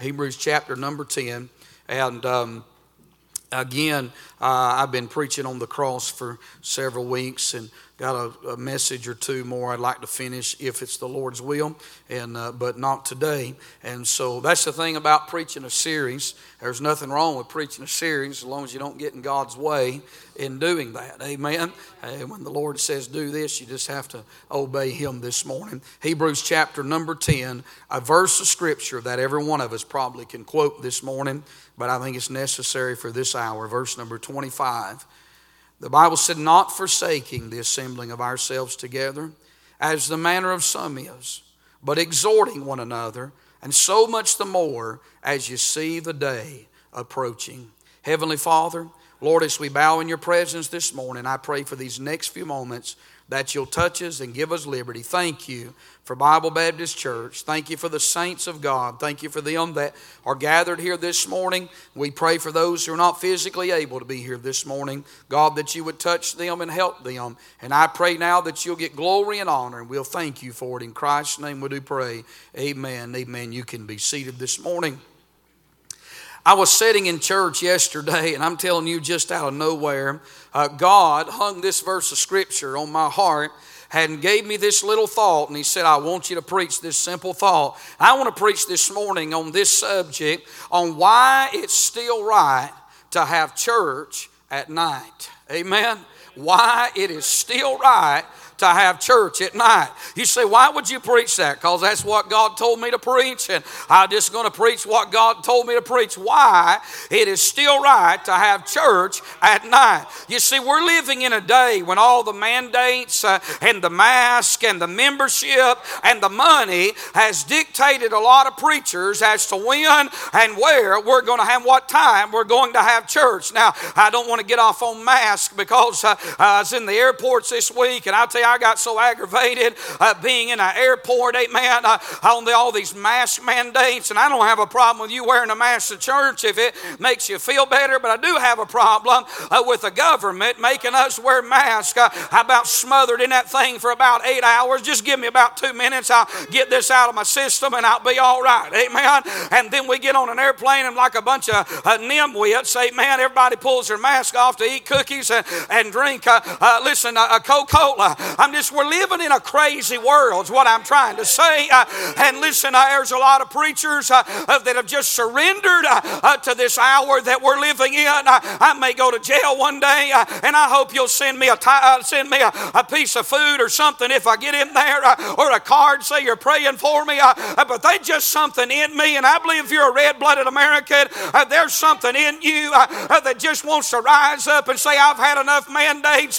Hebrews chapter number 10. And um, again, uh, I've been preaching on the cross for several weeks and got a, a, message or two more I'd like to finish if it's the Lord's will, and uh, but not today. And so that's the thing about preaching a series. There's nothing wrong with preaching a series as long as you don't get in God's way in doing that. Amen. And when the Lord says do this, you just have to obey Him this morning. Hebrews chapter number 10, a verse of Scripture that every one of us probably can quote this morning, but I think it's necessary for this hour. Verse number 25. The Bible said, not forsaking the assembling of ourselves together, as the manner of some is, but exhorting one another, and so much the more as you see the day approaching. Heavenly Father, Lord, as we bow in your presence this morning, I pray for these next few moments that you'll touch us and give us liberty. Thank you for Bible Baptist Church. Thank you for the saints of God. Thank you for them that are gathered here this morning. We pray for those who are not physically able to be here this morning. God, that you would touch them and help them. And I pray now that you'll get glory and honor, and we'll thank you for it. In Christ's name we do pray. Amen. Amen. You can be seated this morning. I was sitting in church yesterday, and I'm telling you, just out of nowhere, uh, God hung this verse of scripture on my heart and gave me this little thought, and He said, I want you to preach this simple thought. I want to preach this morning on this subject on why it's still right to have church at night. Amen. Why it is still right to have church at night. You say, why would you preach that? Because that's what God told me to preach, and I'm just going to preach what God told me to preach. Why it is still right to have church at night. You see, we're living in a day when all the mandates uh, and the mask and the membership and the money has dictated a lot of preachers as to when and where we're going to have what time we're going to have church. Now, I don't want to get off on mask because uh, I was in the airports this week, and I'll tell you, I got so aggravated uh, being in an airport, amen, uh, on the, all these mask mandates. And I don't have a problem with you wearing a mask to church if it makes you feel better, but I do have a problem uh, with the government making us wear masks. Uh, how about smothered in that thing for about eight hours? Just give me about two minutes. I'll get this out of my system and I'll be all right. Amen. And then we get on an airplane and like a bunch of uh, nimwits, amen, everybody pulls their mask off to eat cookies and, and drink, uh, uh, listen, uh, Coca-Cola. I'm just, we're living in a crazy world, is what I'm trying to say. Uh, and listen, uh, there's a lot of preachers uh, uh that have just surrendered uh, uh, to this hour that we're living in. I may go to jail one day, and I hope you'll send me a t- send me a, a, piece of food or something if I get in there, or a card say you're praying for me. but they just something in me, and I believe if you're a red-blooded American, there's something in you that just wants to rise up and say, "I've had enough mandates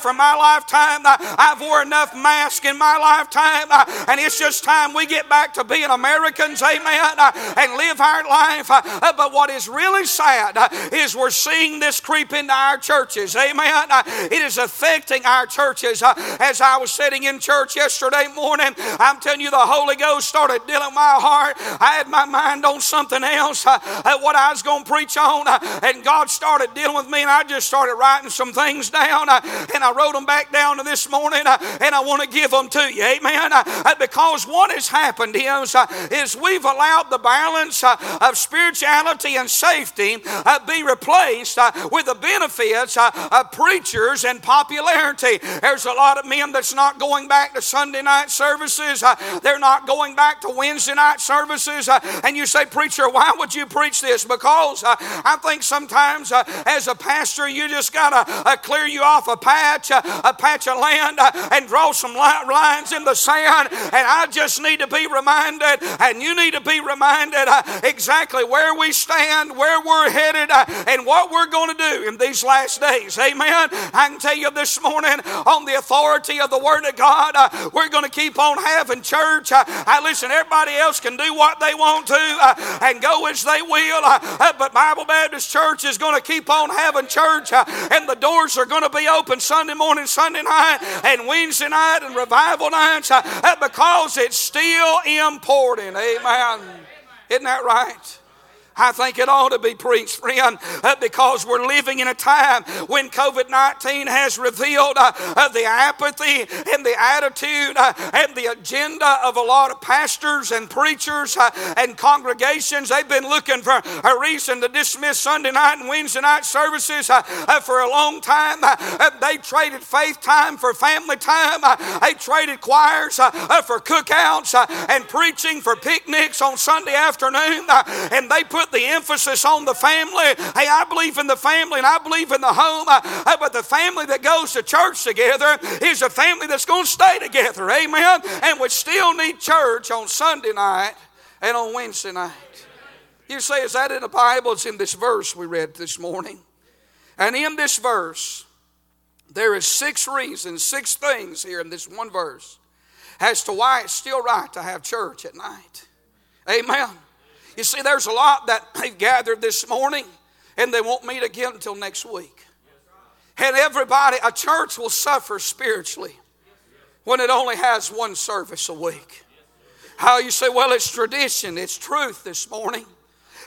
for my lifetime. I've wore enough masks in my lifetime, uh, and it's just time we get back to being Americans, amen, uh, and live our life. Uh, uh but what is really sad uh, is we're seeing this creep into our churches, amen. Uh, it is affecting our churches. As I was sitting in church yesterday morning, I'm telling you, the Holy Ghost started dealing my heart. I had my mind on something else, what I was going to preach on, and God started dealing with me, and I just started writing some things down, and I wrote them back down to this morning morning, uh, and I want to give them to you. Amen. Uh, uh, because what has happened is, uh, is we've allowed the balance uh, of spirituality and safety uh, be replaced with the benefits of preachers and popularity. There's a lot of men that's not going back to Sunday night services. They're not going back to Wednesday night services. And you say, Preacher, why would you preach this? Because I think sometimes as a pastor, you just got to clear you off a patch, a patch of land sand and draw some lines in the sand. And I just need to be reminded, and you need to be reminded uh, exactly where we stand, where we're headed, uh, and what we're going to do in these last days. Amen. I can tell you this morning, on the authority of the Word of God, uh, we're going to keep on having church. I listen, everybody else can do what they want to and go as they will, but Bible Baptist Church is going to keep on having church, and the doors are going to be open Sunday morning, Sunday night, and Wednesday night and revival nights uh, because it's still important. Amen. Isn't that right? I think it ought to be preached, friend, uh, because we're living in a time when COVID 19 has revealed uh, uh, the apathy and the attitude uh, and the agenda of a lot of pastors and preachers uh, and congregations. They've been looking for a reason to dismiss Sunday night and Wednesday night services uh, for a long time. they traded faith time for family time, they traded choirs for cookouts and preaching for picnics on Sunday afternoon, and they put put the emphasis on the family. Hey, I believe in the family and I believe in the home, but the family that goes to church together is a family that's going to stay together. Amen. And we still need church on Sunday night and on Wednesday night. You say, is that in the Bible? It's in this verse we read this morning. And in this verse, there is six reasons, six things here in this one verse as to why it's still right to have church at night. Amen. You see, there's a lot that they've gathered this morning and they won't meet again until next week. And everybody, a church will suffer spiritually when it only has one service a week. How you say, well, it's tradition, it's truth this morning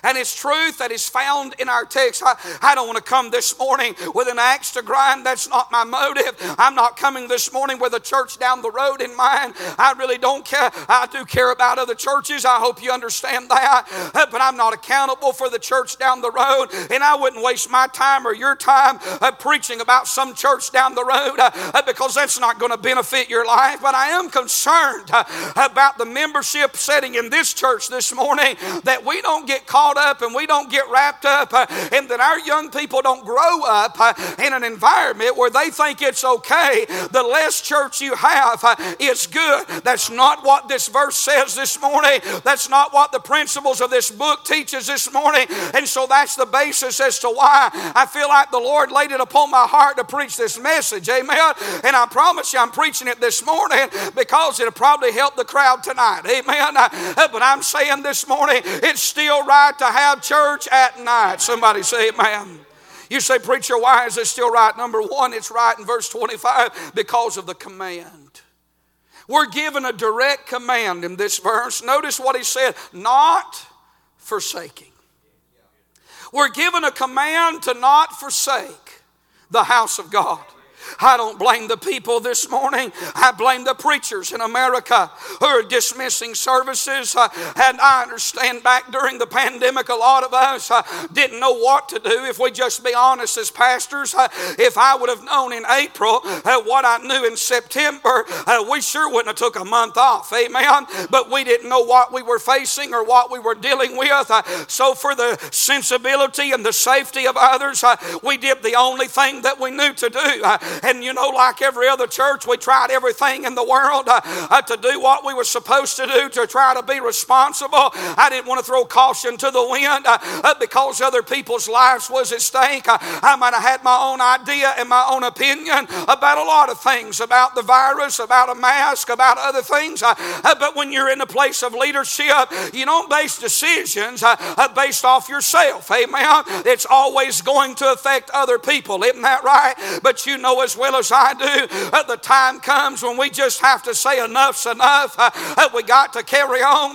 and it's truth that is found in our text. I, I don't want to come this morning with an axe to grind. That's not my motive. I'm not coming this morning with a church down the road in mind. I really don't care. I do care about other churches. I hope you understand that. But I'm not accountable for the church down the road, and I wouldn't waste my time or your time uh, preaching about some church down the road uh, uh because that's not going to benefit your life. But I am concerned uh, about the membership setting in this church this morning that we don't get caught caught up and we don't get wrapped up, uh, and that our young people don't grow up uh, in an environment where they think it's okay. The less church you have uh, is good. That's not what this verse says this morning. That's not what the principles of this book teaches this morning. And so that's the basis as to why I feel like the Lord laid it upon my heart to preach this message. Amen. And I promise you, I'm preaching it this morning because it'll probably help the crowd tonight. Amen. But I'm saying this morning, it's still right to have church at night. Somebody say amen. You say, Preacher, why is this still right? Number one, it's right in verse 25 because of the command. We're given a direct command in this verse. Notice what he said not forsaking. We're given a command to not forsake the house of God. I don't blame the people this morning. I blame the preachers in America who are dismissing services. Uh, and I understand back during the pandemic, a lot of us uh, didn't know what to do. If we just be honest as pastors, uh, if I would have known in April uh, what I knew in September, uh, we sure wouldn't have took a month off. Amen. But we didn't know what we were facing or what we were dealing with. Uh, so for the sensibility and the safety of others, we did the only thing that we knew to do. And you know, like every other church, we tried everything in the world uh, uh, to do what we were supposed to do to try to be responsible. I didn't want to throw caution to the wind uh, uh because other people's lives was at stake. Uh, I might have had my own idea and my own opinion about a lot of things about the virus, about a mask, about other things. Uh, but when you're in a place of leadership, you don't base decisions based off yourself. Amen. It's always going to affect other people. Isn't that right? But you know as well as I do, uh, the time comes when we just have to say enough's enough. Uh, uh, we got to carry on,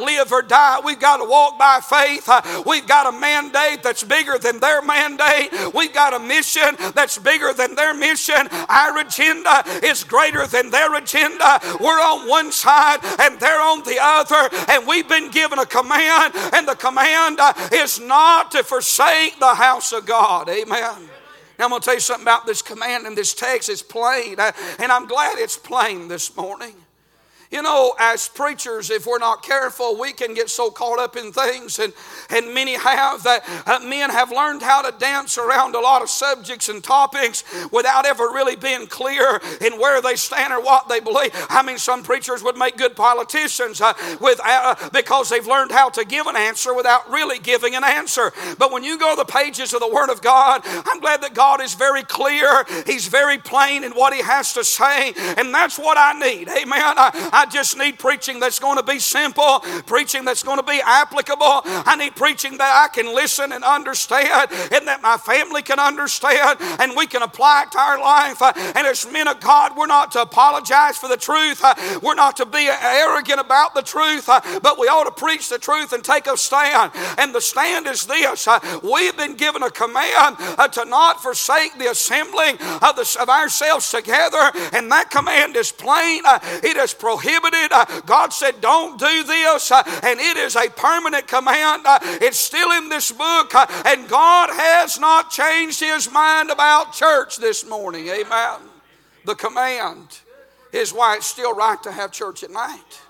live or die. We've got to walk by faith. We've got a mandate that's bigger than their mandate. We've got a mission that's bigger than their mission. Our agenda is greater than their agenda. We're on one side and they're on the other, and we've been given a command, and the command is not to forsake the house of God. Amen. Now, I'm going to tell you something about this command in this text. It's plain, and I'm glad it's plain this morning. You know, as preachers, if we're not careful, we can get so caught up in things, and, and many have that uh, men have learned how to dance around a lot of subjects and topics without ever really being clear in where they stand or what they believe. I mean, some preachers would make good politicians uh, uh, because they've learned how to give an answer without really giving an answer. But when you go to the pages of the Word of God, I'm glad that God is very clear, He's very plain in what He has to say, and that's what I need. Amen. I just need preaching that's going to be simple, preaching that's going to be applicable. I need preaching that I can listen and understand and that my family can understand and we can apply it to our life. And as men of God, we're not to apologize for the truth. We're not to be arrogant about the truth, but we ought to preach the truth and take a stand. And the stand is this we've been given a command uh, to not forsake the assembling of, the, of ourselves together, and that command is plain. It is prohibited. Uh, God said, Don't do this, uh, and it is a permanent command. Uh, it's still in this book, and God has not changed his mind about church this morning. Amen. The command is why it's still right to have church at night.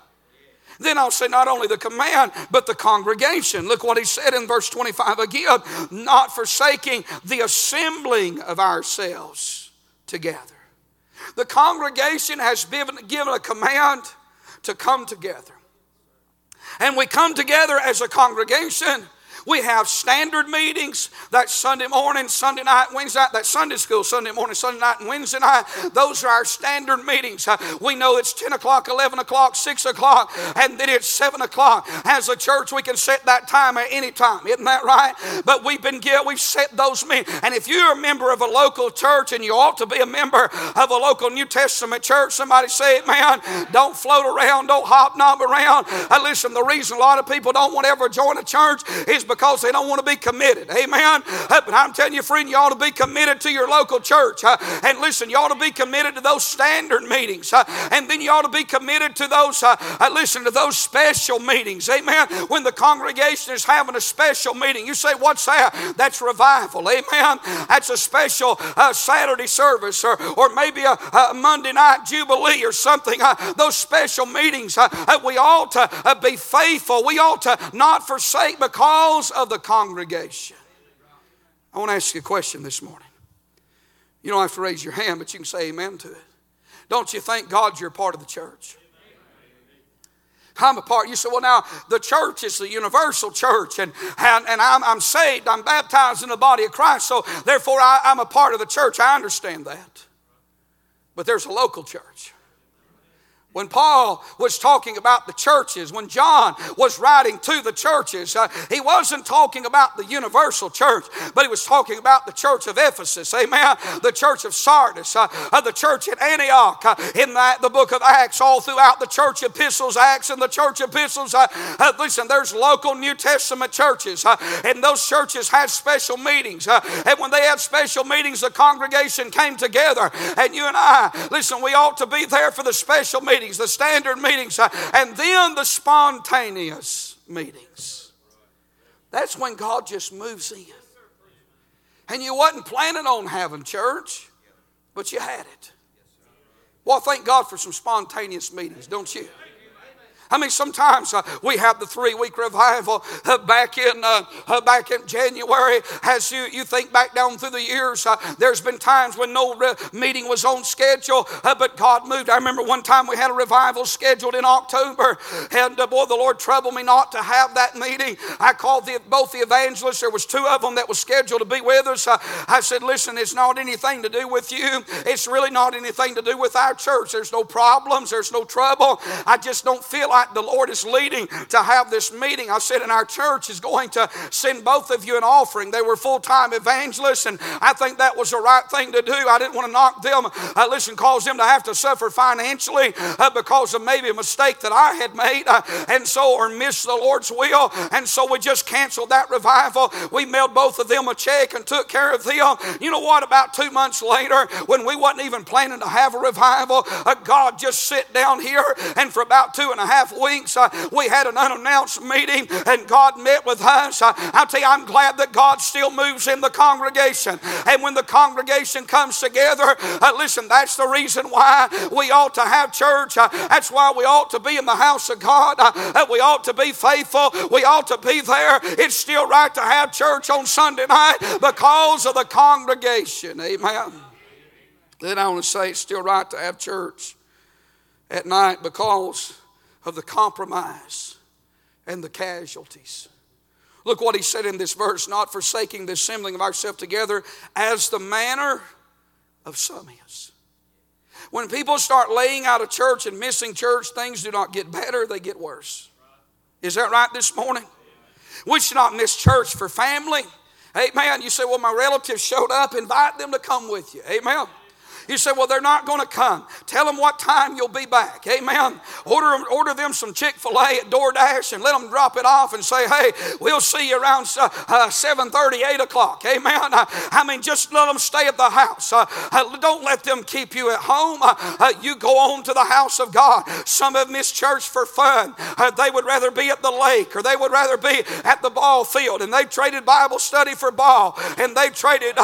Then I'll say not only the command, but the congregation. Look what he said in verse 25 again not forsaking the assembling of ourselves together. The congregation has given, given a command to come together. And we come together as a congregation we have standard meetings that Sunday morning, Sunday night, Wednesday night, that Sunday school, Sunday morning, Sunday night, and Wednesday night. Those are our standard meetings. Uh, we know it's 10 o'clock, 11 o'clock, 6 o'clock, and then it's 7 o'clock. As a church, we can set that time at any time. Isn't that right? But we've been we've set those meetings. And if you're a member of a local church and you ought to be a member of a local New Testament church, somebody say it, man. Don't float around, don't hobnob around. Uh, listen, the reason a lot of people don't want to ever join a church is because they don't want to be committed. Amen. Uh, but I'm telling you, friend, you ought to be committed to your local church. Uh, and listen, you ought to be committed to those standard meetings. Uh, and then you ought to be committed to those, uh, uh, listen, to those special meetings. Amen. When the congregation is having a special meeting, you say, What's that? That's revival. Amen. That's a special uh, Saturday service or, or maybe a, Monday night jubilee or something. Those special meetings, we ought to be faithful. We ought to not forsake because of the congregation. I want to ask you a question this morning. You don't have to raise your hand, but you can say amen to it. Don't you thank God you're part of the church? I'm a part. You say, well, now the church is the universal church, and, and, and I'm, I'm saved, I'm baptized in the body of Christ, so therefore I, I'm a part of the church. I understand that. But there's a local church. When Paul was talking about the churches, when John was writing to the churches, uh, he wasn't talking about the universal church, but he was talking about the church of Ephesus, amen, the church of Sardis, uh, uh, the church at Antioch, uh, in that, the book of Acts, all throughout the church epistles, Acts and the church epistles. Uh, uh, listen, there's local New Testament churches, and those churches had special meetings. and when they had special meetings, the congregation came together, and you and I, listen, we ought to be there for the special meetings meetings, the standard meetings, uh, and then the spontaneous meetings. That's when God just moves in. And you wasn't planning on having church, but you had it. Well, thank God for some spontaneous meetings, don't you? I mean, sometimes uh, we have the three week revival uh, back in uh, uh, back in January. As you, you think back down through the years, uh, there's been times when no re- meeting was on schedule, uh, but God moved. I remember one time we had a revival scheduled in October, and boy, the Lord troubled me not to have that meeting. I called the, both the evangelists. There was two of them that was scheduled to be with us. I said, "Listen, it's not anything to do with you. It's really not anything to do with our church. There's no problems. There's no trouble. I just don't feel like." the Lord is leading to have this meeting. I said, and our church is going to send both of you an offering. They were full time evangelists, and I think that was the right thing to do. I didn't want to knock them, uh, listen, cause them to have to suffer financially uh, because of maybe a mistake that I had made, uh, and so, or miss the Lord's will. And so we just canceled that revival. We mailed both of them a check and took care of them. You know what? About two months later, when we wasn't even planning to have a revival, uh, God just sit down here, and for about two and a half half weeks, uh, we had an unannounced meeting and God met with us. Uh, I'll tell you, I'm glad that God still moves in the congregation. And when the congregation comes together, uh, listen, that's the reason why we ought to have church. Uh, that's why we ought to be in the house of God. Uh, we ought to be faithful. We ought to be there. It's still right to have church on Sunday night because of the congregation. Amen. Then I want to say it's still right to have church at night because of the compromise and the casualties. Look what he said in this verse not forsaking the assembling of ourselves together as the manner of some is. When people start laying out of church and missing church, things do not get better, they get worse. Is that right this morning? We should not miss church for family. Amen. You say, well, my relatives showed up, invite them to come with you. Amen. You say, well, they're not going to come. Tell them what time you'll be back. Amen. Order them, order them some Chick fil A at DoorDash and let them drop it off and say, hey, we'll see you around uh, uh, 7 30, 8 o'clock. Amen. Uh, I mean, just let them stay at the house. Uh, uh don't let them keep you at home. Uh, you go on to the house of God. Some have missed church for fun. they would rather be at the lake or they would rather be at the ball field. And they traded Bible study for ball. And they traded,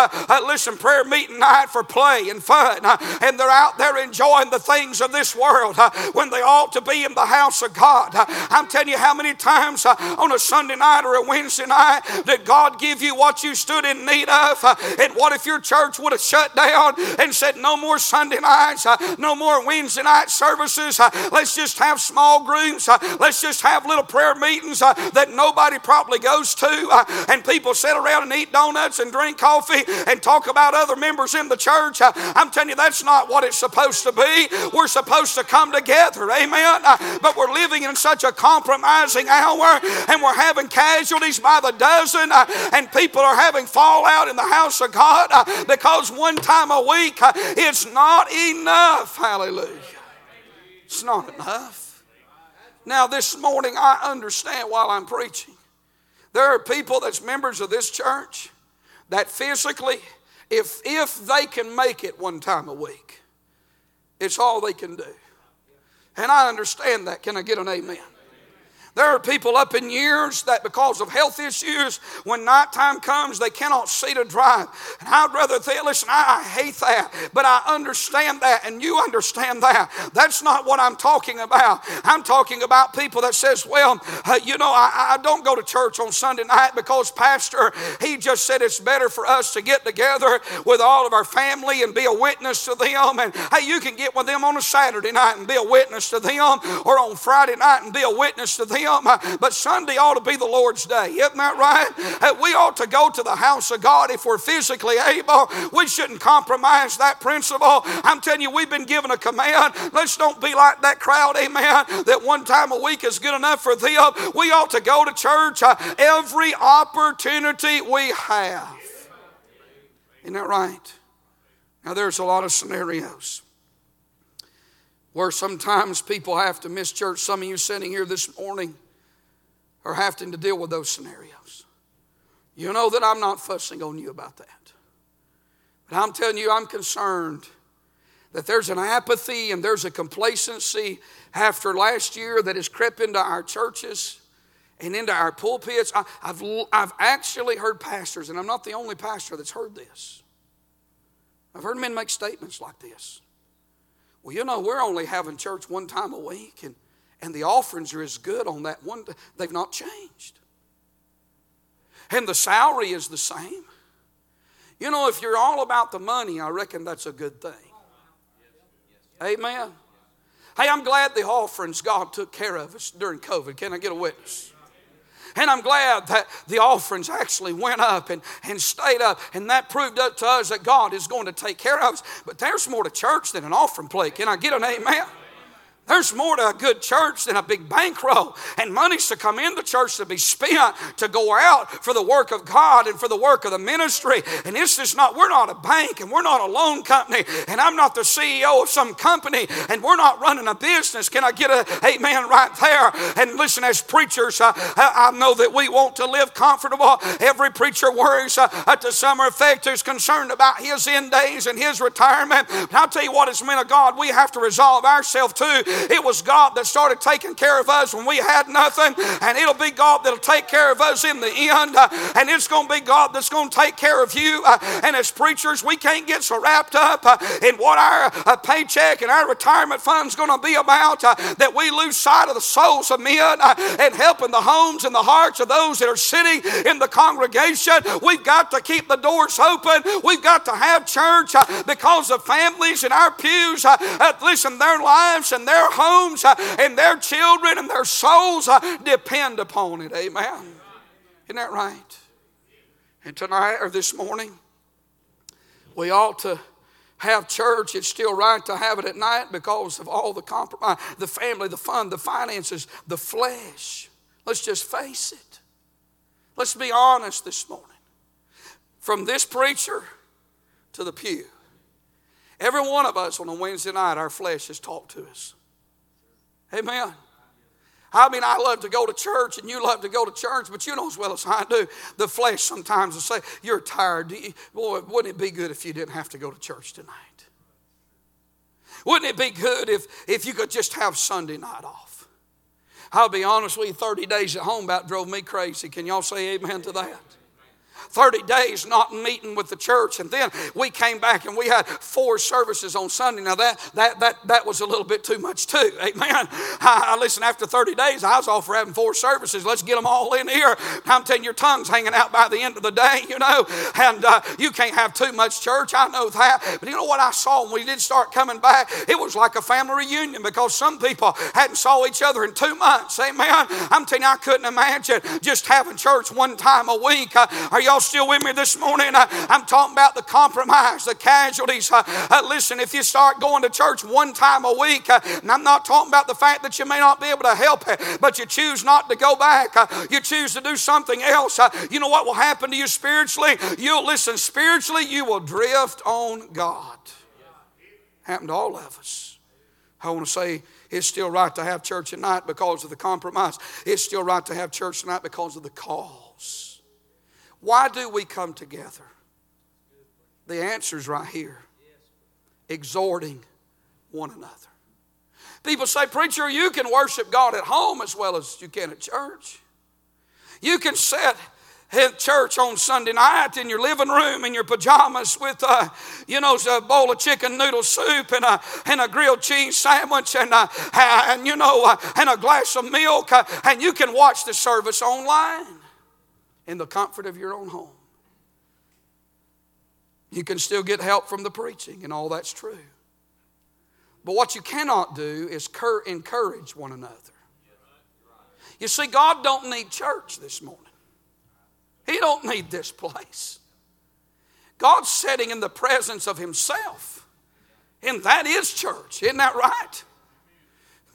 listen, prayer meeting night for play and fun uh, and they're out there enjoying the things of this world uh, when they ought to be in the house of God. Uh, I'm telling you how many times uh, on a Sunday night or a Wednesday night did God give you what you stood in need of? Uh, and what if your church would have shut down and said, No more Sunday nights, uh, no more Wednesday night services, let's just have small groups, let's just have little prayer meetings that nobody probably goes to, and people sit around and eat donuts and drink coffee and talk about other members in the church. I'm telling you, that's not what it's supposed to be. We're supposed to come together, amen. Uh, but we're living in such a compromising hour, and we're having casualties by the dozen, uh, and people are having fallout in the house of God uh, because one time a week it's not enough. Hallelujah. It's not enough. Now, this morning, I understand while I'm preaching. There are people that's members of this church that physically if, if they can make it one time a week, it's all they can do. And I understand that. Can I get an amen? There are people up in years that, because of health issues, when nighttime comes, they cannot see to drive. And I'd rather think, listen, I, I hate that, but I understand that, and you understand that. That's not what I'm talking about. I'm talking about people that says, well, uh, you know, I, I don't go to church on Sunday night because Pastor, he just said it's better for us to get together with all of our family and be a witness to them. And hey, you can get with them on a Saturday night and be a witness to them, or on Friday night and be a witness to them. But Sunday ought to be the Lord's day. Isn't that right? We ought to go to the house of God if we're physically able. We shouldn't compromise that principle. I'm telling you, we've been given a command. Let's don't be like that crowd, amen, that one time a week is good enough for them. We ought to go to church uh, every opportunity we have. Isn't that right? Now, there's a lot of scenarios where sometimes people have to miss church. Some of you sitting here this morning are having to deal with those scenarios. You know that I'm not fussing on you about that. But I'm telling you, I'm concerned that there's an apathy and there's a complacency after last year that has crept into our churches and into our pulpits. I, have I've actually heard pastors, and I'm not the only pastor that's heard this. I've heard men make statements like this. Well, you know, we're only having church one time a week, and, and the offerings are as good on that one. They've not changed. And the salary is the same. You know, if you're all about the money, I reckon that's a good thing. Amen. Hey, I'm glad the offerings God took care of us during COVID. Can I get a witness? And I'm glad that the offerings actually went up and, and stayed up. And that proved up to us that God is going to take care of us. But there's more to church than an offering plate. Can I get an amen? There's more to a good church than a big bankroll. And money's to come in the church to be spent to go out for the work of God and for the work of the ministry. And this is not, we're not a bank and we're not a loan company and I'm not the CEO of some company and we're not running a business. Can I get a amen right there? And listen, as preachers, uh, I know that we want to live comfortable. Every preacher worries uh, to some effect is concerned about his end days and his retirement. And I'll tell you what, as men of God, we have to resolve ourselves too it was God that started taking care of us when we had nothing, and it'll be God that'll take care of us in the end, uh, and it's going to be God that's going to take care of you. Uh, and as preachers, we can't get so wrapped up uh, in what our paycheck and our retirement fund's going to be about that we lose sight of the souls of men and helping the homes and the hearts of those that are sitting in the congregation. We've got to keep the doors open. We've got to have church because the families in our pews, listen, their lives and their homes uh, and their children and their souls uh, depend upon it. Amen. Isn't that right? And tonight or this morning, we ought to have church, it's still right to have it at night because of all the compromise, the family, the fun, the finances, the flesh. Let's just face it. Let's be honest this morning. From this preacher to the pew, every one of us on a Wednesday night, our flesh has talked to us. Amen. I mean, I love to go to church and you love to go to church, but you know as well as I do, the flesh sometimes will say, You're tired. Boy, wouldn't it be good if you didn't have to go to church tonight? Wouldn't it be good if, if you could just have Sunday night off? I'll be honest with you, 30 days at home about drove me crazy. Can y'all say amen to that? 30 days not meeting with the church. And then we came back and we had four services on Sunday. Now, that, that, that, that was a little bit too much, too. Amen. I, I listen, after 30 days, I was all for having four services. Let's get them all in here. I'm telling you, your tongue's hanging out by the end of the day, you know, and uh, you can't have too much church. I know that. But you know what I saw when we did start coming back? It was like a family reunion because some people hadn't saw each other in two months. Amen. I'm telling you, I couldn't imagine just having church one time a week. Uh, are y'all still with me this morning? Uh, I'm talking about the compromise, the casualties. Uh, uh, listen, if you start going to church one time a week, and I'm not talking about the fact that you may not be able to help it, but you choose not to go back, you choose to do something else, you know what will happen to you spiritually? You'll listen, spiritually, you will drift on God. Happened to all of us. I want to say it's still right to have church at night because of the compromise. It's still right to have church tonight because of the cause. Why do we come together? The answer is right here exhorting one another. People say, Preacher, you can worship God at home as well as you can at church. You can sit in church on Sunday night in your living room in your pajamas with, uh, you know, a bowl of chicken noodle soup and a, and a grilled cheese sandwich and, uh, and you know, uh, and a glass of milk, and you can watch the service online in the comfort of your own home. You can still get help from the preaching, and all that's true. But what you cannot do is cur- encourage one another. You see, God don't need church this morning. He don't need this place. God's sitting in the presence of Himself, and that is church. Isn't that right?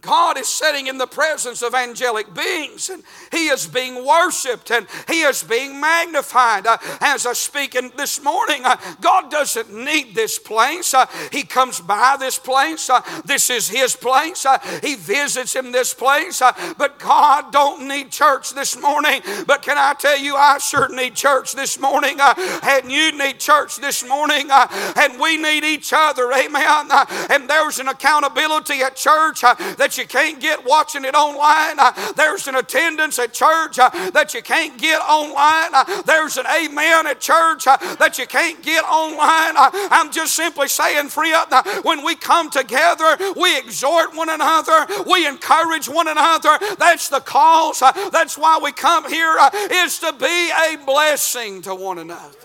God is sitting in the presence of angelic beings and He is being worshiped and He is being magnified. Uh, as I speak in this morning, uh, God doesn't need this place. Uh, he comes by this place. Uh, this is His place. Uh, he visits in this place. Uh, but God don't need church this morning. But can I tell you, I sure need church this morning. and you need church this morning. and we need each other. Amen. and there's an accountability at church that you can't get watching it online. Uh, there's an attendance at church uh, that you can't get online. Uh, there's an amen at church that you can't get online. I'm just simply saying, free up. When we come together, we exhort one another, we encourage one another. That's the cause. That's why we come here, is to be a blessing to one another.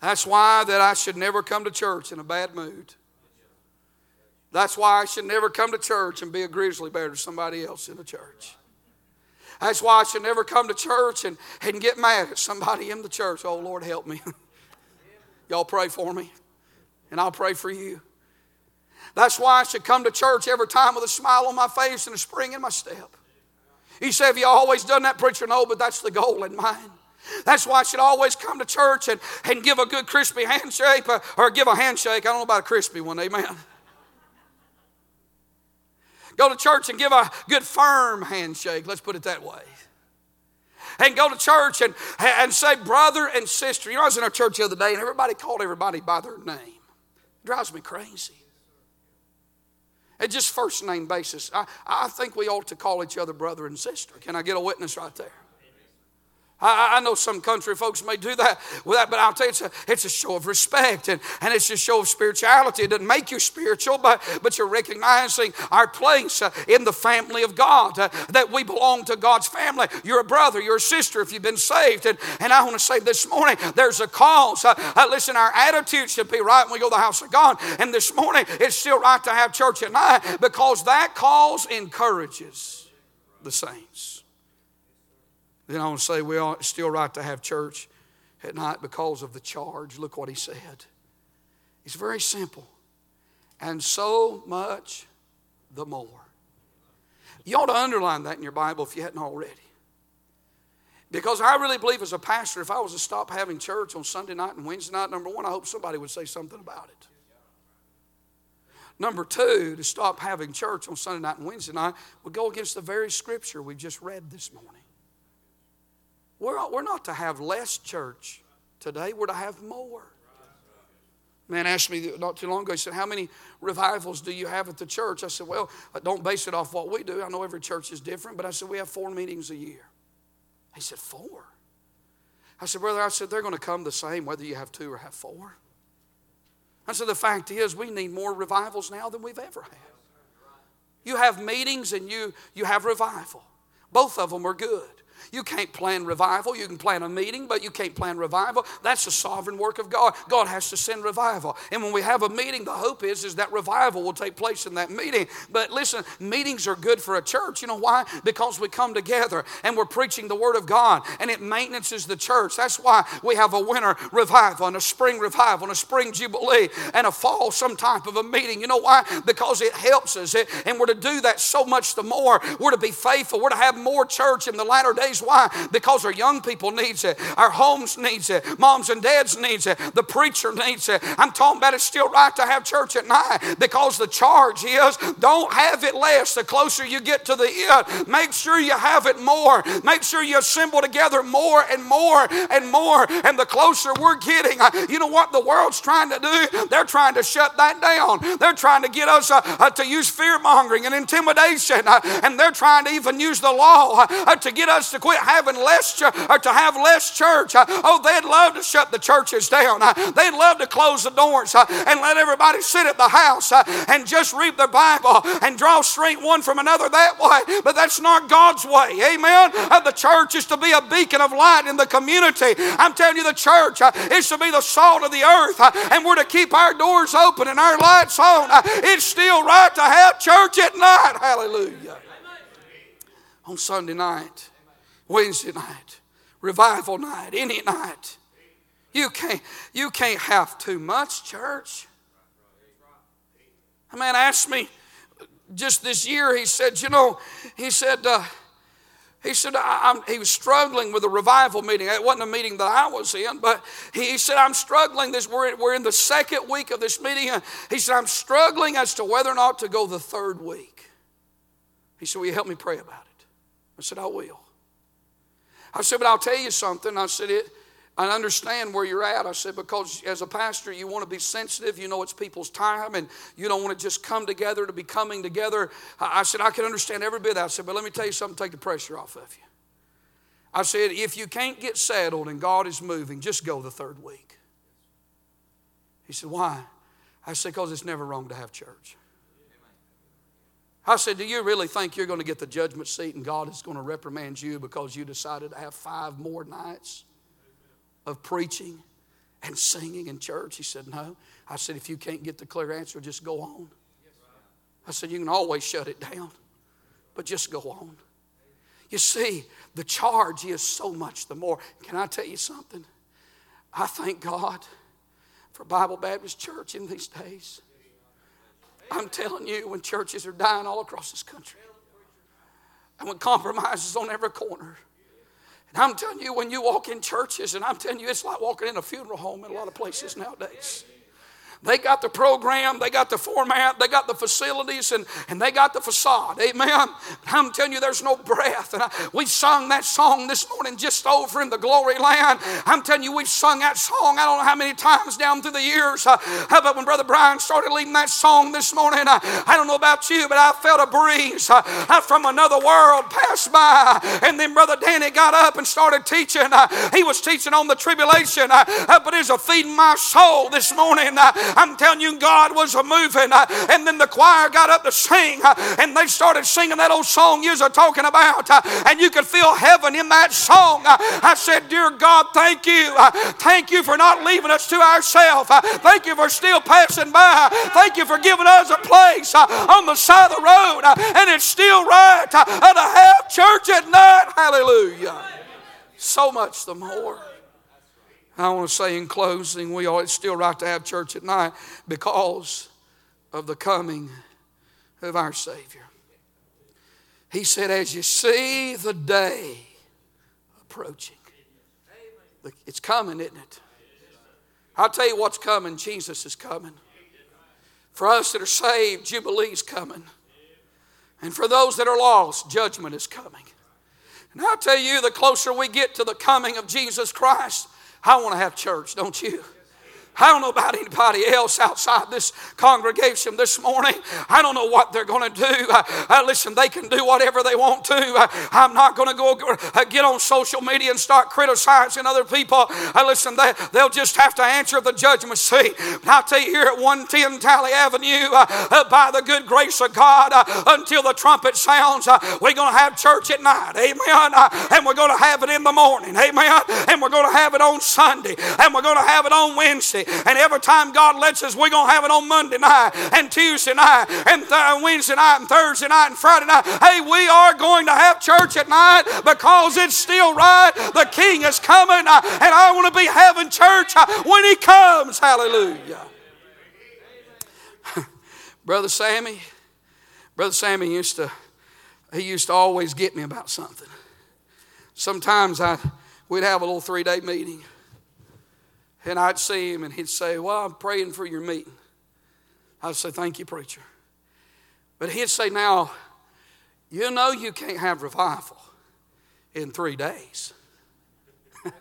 That's why that I should never come to church in a bad mood. That's why I should never come to church and be a grizzly bear to somebody else in the church. That's why I should never come to church and, and get mad at somebody in the church. Oh, Lord, help me. Y'all pray for me, and I'll pray for you. That's why I should come to church every time with a smile on my face and a spring in my step. He said, Have you always done that, preacher? No, but that's the goal in mind. That's why I should always come to church and, and give a good crispy handshake or, or give a handshake. I don't know about a crispy one, amen. Go to church and give a good firm handshake, let's put it that way. And go to church and, and say brother and sister. You know, I was in our church the other day and everybody called everybody by their name. It drives me crazy. It's just first name basis. I, I think we ought to call each other brother and sister. Can I get a witness right there? I, I, know some country folks may do that with that, but I'll tell you, it's a, it's a show of respect and, and it's a show of spirituality. It doesn't make you spiritual, but, but you're recognizing our place uh, in the family of God, uh, that we belong to God's family. You're a brother, you're a sister if you've been saved. And, and I want to say this morning, there's a cause. Uh, uh, listen, our attitude should be right when we go to the house of God. And this morning, it's still right to have church at night because that cause encourages the saints. Then I want to say we are still right to have church at night because of the charge. Look what he said. It's very simple. And so much the more. You ought to underline that in your Bible if you hadn't already. Because I really believe as a pastor, if I was to stop having church on Sunday night and Wednesday night, number one, I hope somebody would say something about it. Number two, to stop having church on Sunday night and Wednesday night would go against the very scripture we just read this morning. We're, we're not to have less church today, we're to have more. Man asked me not too long ago, he said, How many revivals do you have at the church? I said, Well, don't base it off what we do. I know every church is different, but I said, We have four meetings a year. He said, Four? I said, Brother, I said, they're going to come the same whether you have two or have four. I said, The fact is, we need more revivals now than we've ever had. You have meetings and you, you have revival. Both of them are good. You can't plan revival. You can plan a meeting, but you can't plan revival. That's the sovereign work of God. God has to send revival. And when we have a meeting, the hope is, is that revival will take place in that meeting. But listen, meetings are good for a church. You know why? Because we come together and we're preaching the Word of God and it maintenances the church. That's why we have a winter revival and a spring revival and a spring jubilee and a fall some type of a meeting. You know why? Because it helps us. And we're to do that so much the more. We're to be faithful. We're to have more church in the latter days why? Because our young people needs it. Our homes needs it. Moms and dads needs it. The preacher needs it. I'm talking about it's still right to have church at night because the charge is don't have it less. The closer you get to the end, make sure you have it more. Make sure you assemble together more and more and more. And the closer we're getting, uh, you know what the world's trying to do? They're trying to shut that down. They're trying to get us uh, uh, to use fear mongering and intimidation. Uh, and they're trying to even use the law uh, to get us to quit having less or to have less church. Uh, oh, they'd love to shut the churches down. Uh, they'd love to close the doors uh, and let everybody sit at the house and just read their Bible and draw strength one from another that way. But that's not God's way. Amen. The church is to be a beacon of light in the community. I'm telling you, the church is to be the salt of the earth, and we're to keep our doors open and our lights on. It's still right to have church at night. Hallelujah. On Sunday night. Wednesday night, revival night, any night. You can't, you can't have too much, church. A man asked me just this year, he said, you know, he said, uh, he said, he was struggling with a revival meeting. It wasn't a meeting that I was in, but he, he said, I'm struggling. This, we're, we're in the second week of this meeting. He said, I'm struggling as to whether or not to go the third week. He said, Will you help me pray about it? I said, I will. I said, but I'll tell you something. I said, it, I understand where you're at. I said, because as a pastor, you want to be sensitive. You know it's people's time, and you don't want to just come together to be coming together. I said, I can understand every bit. I said, but let me tell you something, take the pressure off of you. I said, if you can't get settled and God is moving, just go the third week. He said, why? I said, because it's never wrong to have church. I said, Do you really think you're going to get the judgment seat and God is going to reprimand you because you decided to have five more nights of preaching and singing in church? He said, No. I said, If you can't get the clear answer, just go on. I said, You can always shut it down, but just go on. You see, the charge is so much the more. Can I tell you something? I thank God for Bible Baptist Church in these days. I'm telling you, when churches are dying all across this country, and when compromise is on every corner, and I'm telling you, when you walk in churches, and I'm telling you, it's like walking in a funeral home in a lot of places nowadays. They got the program, they got the format, they got the facilities, and, and they got the facade. Amen. I'm telling you, there's no breath. And I, we sung that song this morning just over in the glory land. I'm telling you, we've sung that song I don't know how many times down through the years. Uh, but when Brother Brian started leading that song this morning, uh, I don't know about you, but I felt a breeze uh, from another world pass by. And then Brother Danny got up and started teaching. Uh, he was teaching on the tribulation, uh, uh, but it's a feeding my soul this morning. I'm telling you, God was moving. Uh, and then the choir got up to sing, uh, and they started singing that old song you are talking about. Uh, and you could feel heaven in that song. I said, Dear God, thank you. Thank you for not leaving us to ourselves. Thank you for still passing by. Thank you for giving us a place on the side of the road. And it's still right to have church at night. Hallelujah. So much the more. I want to say in closing, we are, it's still right to have church at night because of the coming of our Savior. He said, As you see the day approaching, it's coming, isn't it? I'll tell you what's coming Jesus is coming. For us that are saved, Jubilee's coming. And for those that are lost, judgment is coming. And I'll tell you, the closer we get to the coming of Jesus Christ, I want to have church, don't you? I don't know about anybody else outside this congregation this morning. I don't know what they're going to do. Uh, uh, listen, they can do whatever they want to. Uh, I'm not going to go uh, get on social media and start criticizing other people. Uh, listen, they, they'll just have to answer the judgment seat. But I'll tell you here at 110 Tally Avenue, uh, by the good grace of God, until the trumpet sounds, we're going to have church at night. Amen. and we're going to have it in the morning. Amen. And we're going to have it on Sunday. And we're going to have it on Wednesday. And every time God lets us, we're going to have it on Monday night and Tuesday night and th- Wednesday night and Thursday night and Friday night. Hey, we are going to have church at night because it's still right. The King is coming, uh, and I want to be having church uh, when He comes. Hallelujah. Brother Sammy, Brother Sammy used to, he used to always get me about something. Sometimes I, we'd have a little three day meeting. And I'd see him and he'd say, Well, I'm praying for your meeting. I'd say, Thank you, preacher. But he'd say, Now, you know you can't have revival in three days.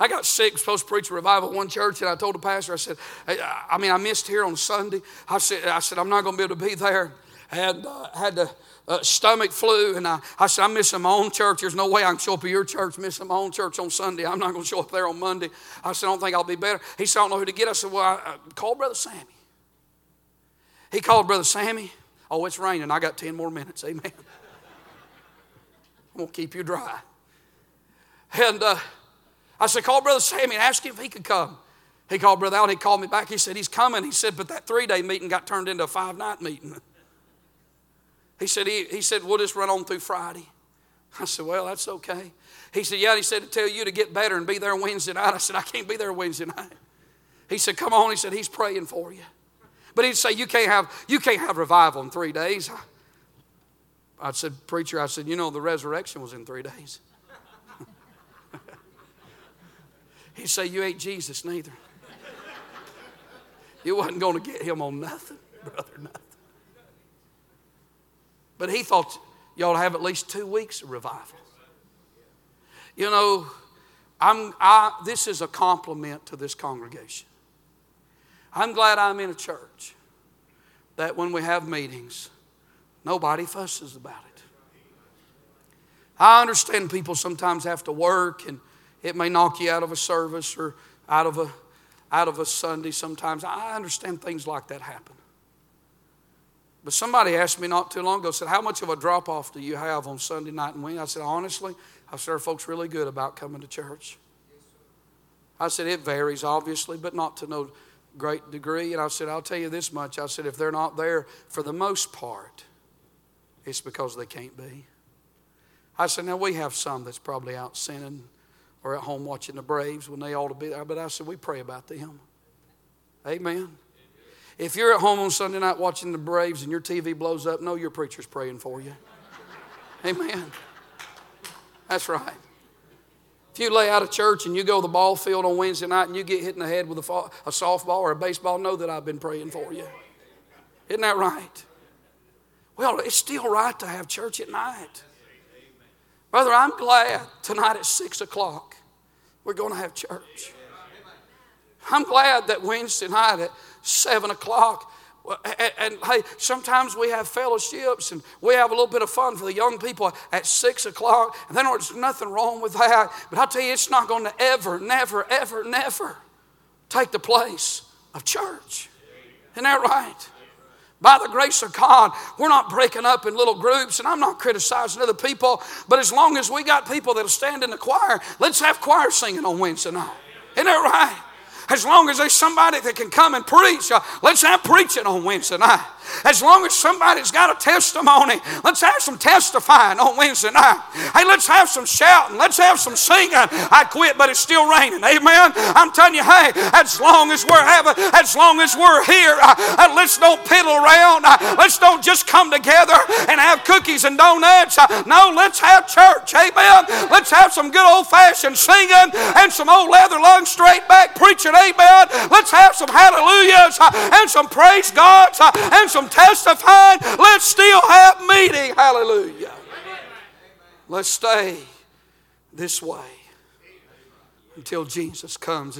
I got sick, supposed to preach a revival at one church, and I told the pastor, I said, I mean, I missed here on Sunday. I said, I said, I'm not going to be able to be there. And uh, had to uh, stomach flu. And I, I said, I'm missing my own church. There's no way I can show up at your church, missing my own church on Sunday. I'm not going to show up there on Monday. I said, I don't think I'll be better. He said, I don't know who to get. I said, Well, I, I call Brother Sammy. He called Brother Sammy. Oh, it's raining. I got 10 more minutes. Amen. I'm going to keep you dry. And uh, I said, Call Brother Sammy and ask him if he could come. He called Brother Allen. He called me back. He said, He's coming. He said, But that three day meeting got turned into a five night meeting. He said, he, he said, we'll just run on through Friday. I said, well, that's okay. He said, yeah. He said, to tell you to get better and be there Wednesday night. I said, I can't be there Wednesday night. He said, come on. He said, he's praying for you. But he'd say, you can't have, you can't have revival in three days. I said, preacher, I said, you know, the resurrection was in three days. He'd say, you ain't Jesus neither. You wasn't going to get him on nothing, brother, nothing. But he thought you ought to have at least two weeks of revival. You know, I'm, I, this is a compliment to this congregation. I'm glad I'm in a church that when we have meetings, nobody fusses about it. I understand people sometimes have to work and it may knock you out of a service or out of a, out of a Sunday sometimes. I understand things like that happen. But somebody asked me not too long ago, said, How much of a drop off do you have on Sunday night and Wednesday? I said, Honestly, I Are folks really good about coming to church? I said, It varies, obviously, but not to no great degree. And I said, I'll tell you this much. I said, If they're not there, for the most part, it's because they can't be. I said, Now we have some that's probably out sinning or at home watching the Braves when they ought to be there. But I said, We pray about them. Amen. If you're at home on Sunday night watching the Braves and your TV blows up, know your preacher's praying for you. Amen. That's right. If you lay out of church and you go to the ball field on Wednesday night and you get hit in the head with a, a softball or a baseball, know that I've been praying for you. Isn't that right? Well, it's still right to have church at night. Brother, I'm glad tonight at 6 o'clock we're going to have church. I'm glad that Wednesday night at seven o'clock. And, and, hey, sometimes we have fellowships and we have a little bit of fun for the young people at six o'clock, and then there's nothing wrong with that. But I tell you, it's not going to ever, never, ever, never take the place of church. Isn't that right? By the grace of God, we're not breaking up in little groups, and I'm not criticizing other people, but as long as we got people that'll stand in the choir, let's have choir singing on Wednesday night. Isn't that right? As long as there's somebody that can come and preach, uh, let's have preaching on Wednesday night. As long as somebody's got a testimony, let's have some testifying on Wednesday night. Hey, let's have some shouting. Let's have some singing. I quit, but it's still raining. Amen. I'm telling you, hey, as long as we're having, as long as we're here, uh, uh, let's don't piddle around. Uh, let's don't just come together and have cookies and donuts. Uh, no, let's have church. Amen. Let's have some good old fashioned singing and some old leather lung straight back preaching. Amen. Let's have some hallelujahs uh, and some praise gods uh, and some some testifying. Let's still have meeting. Hallelujah. Let's stay this way until Jesus comes as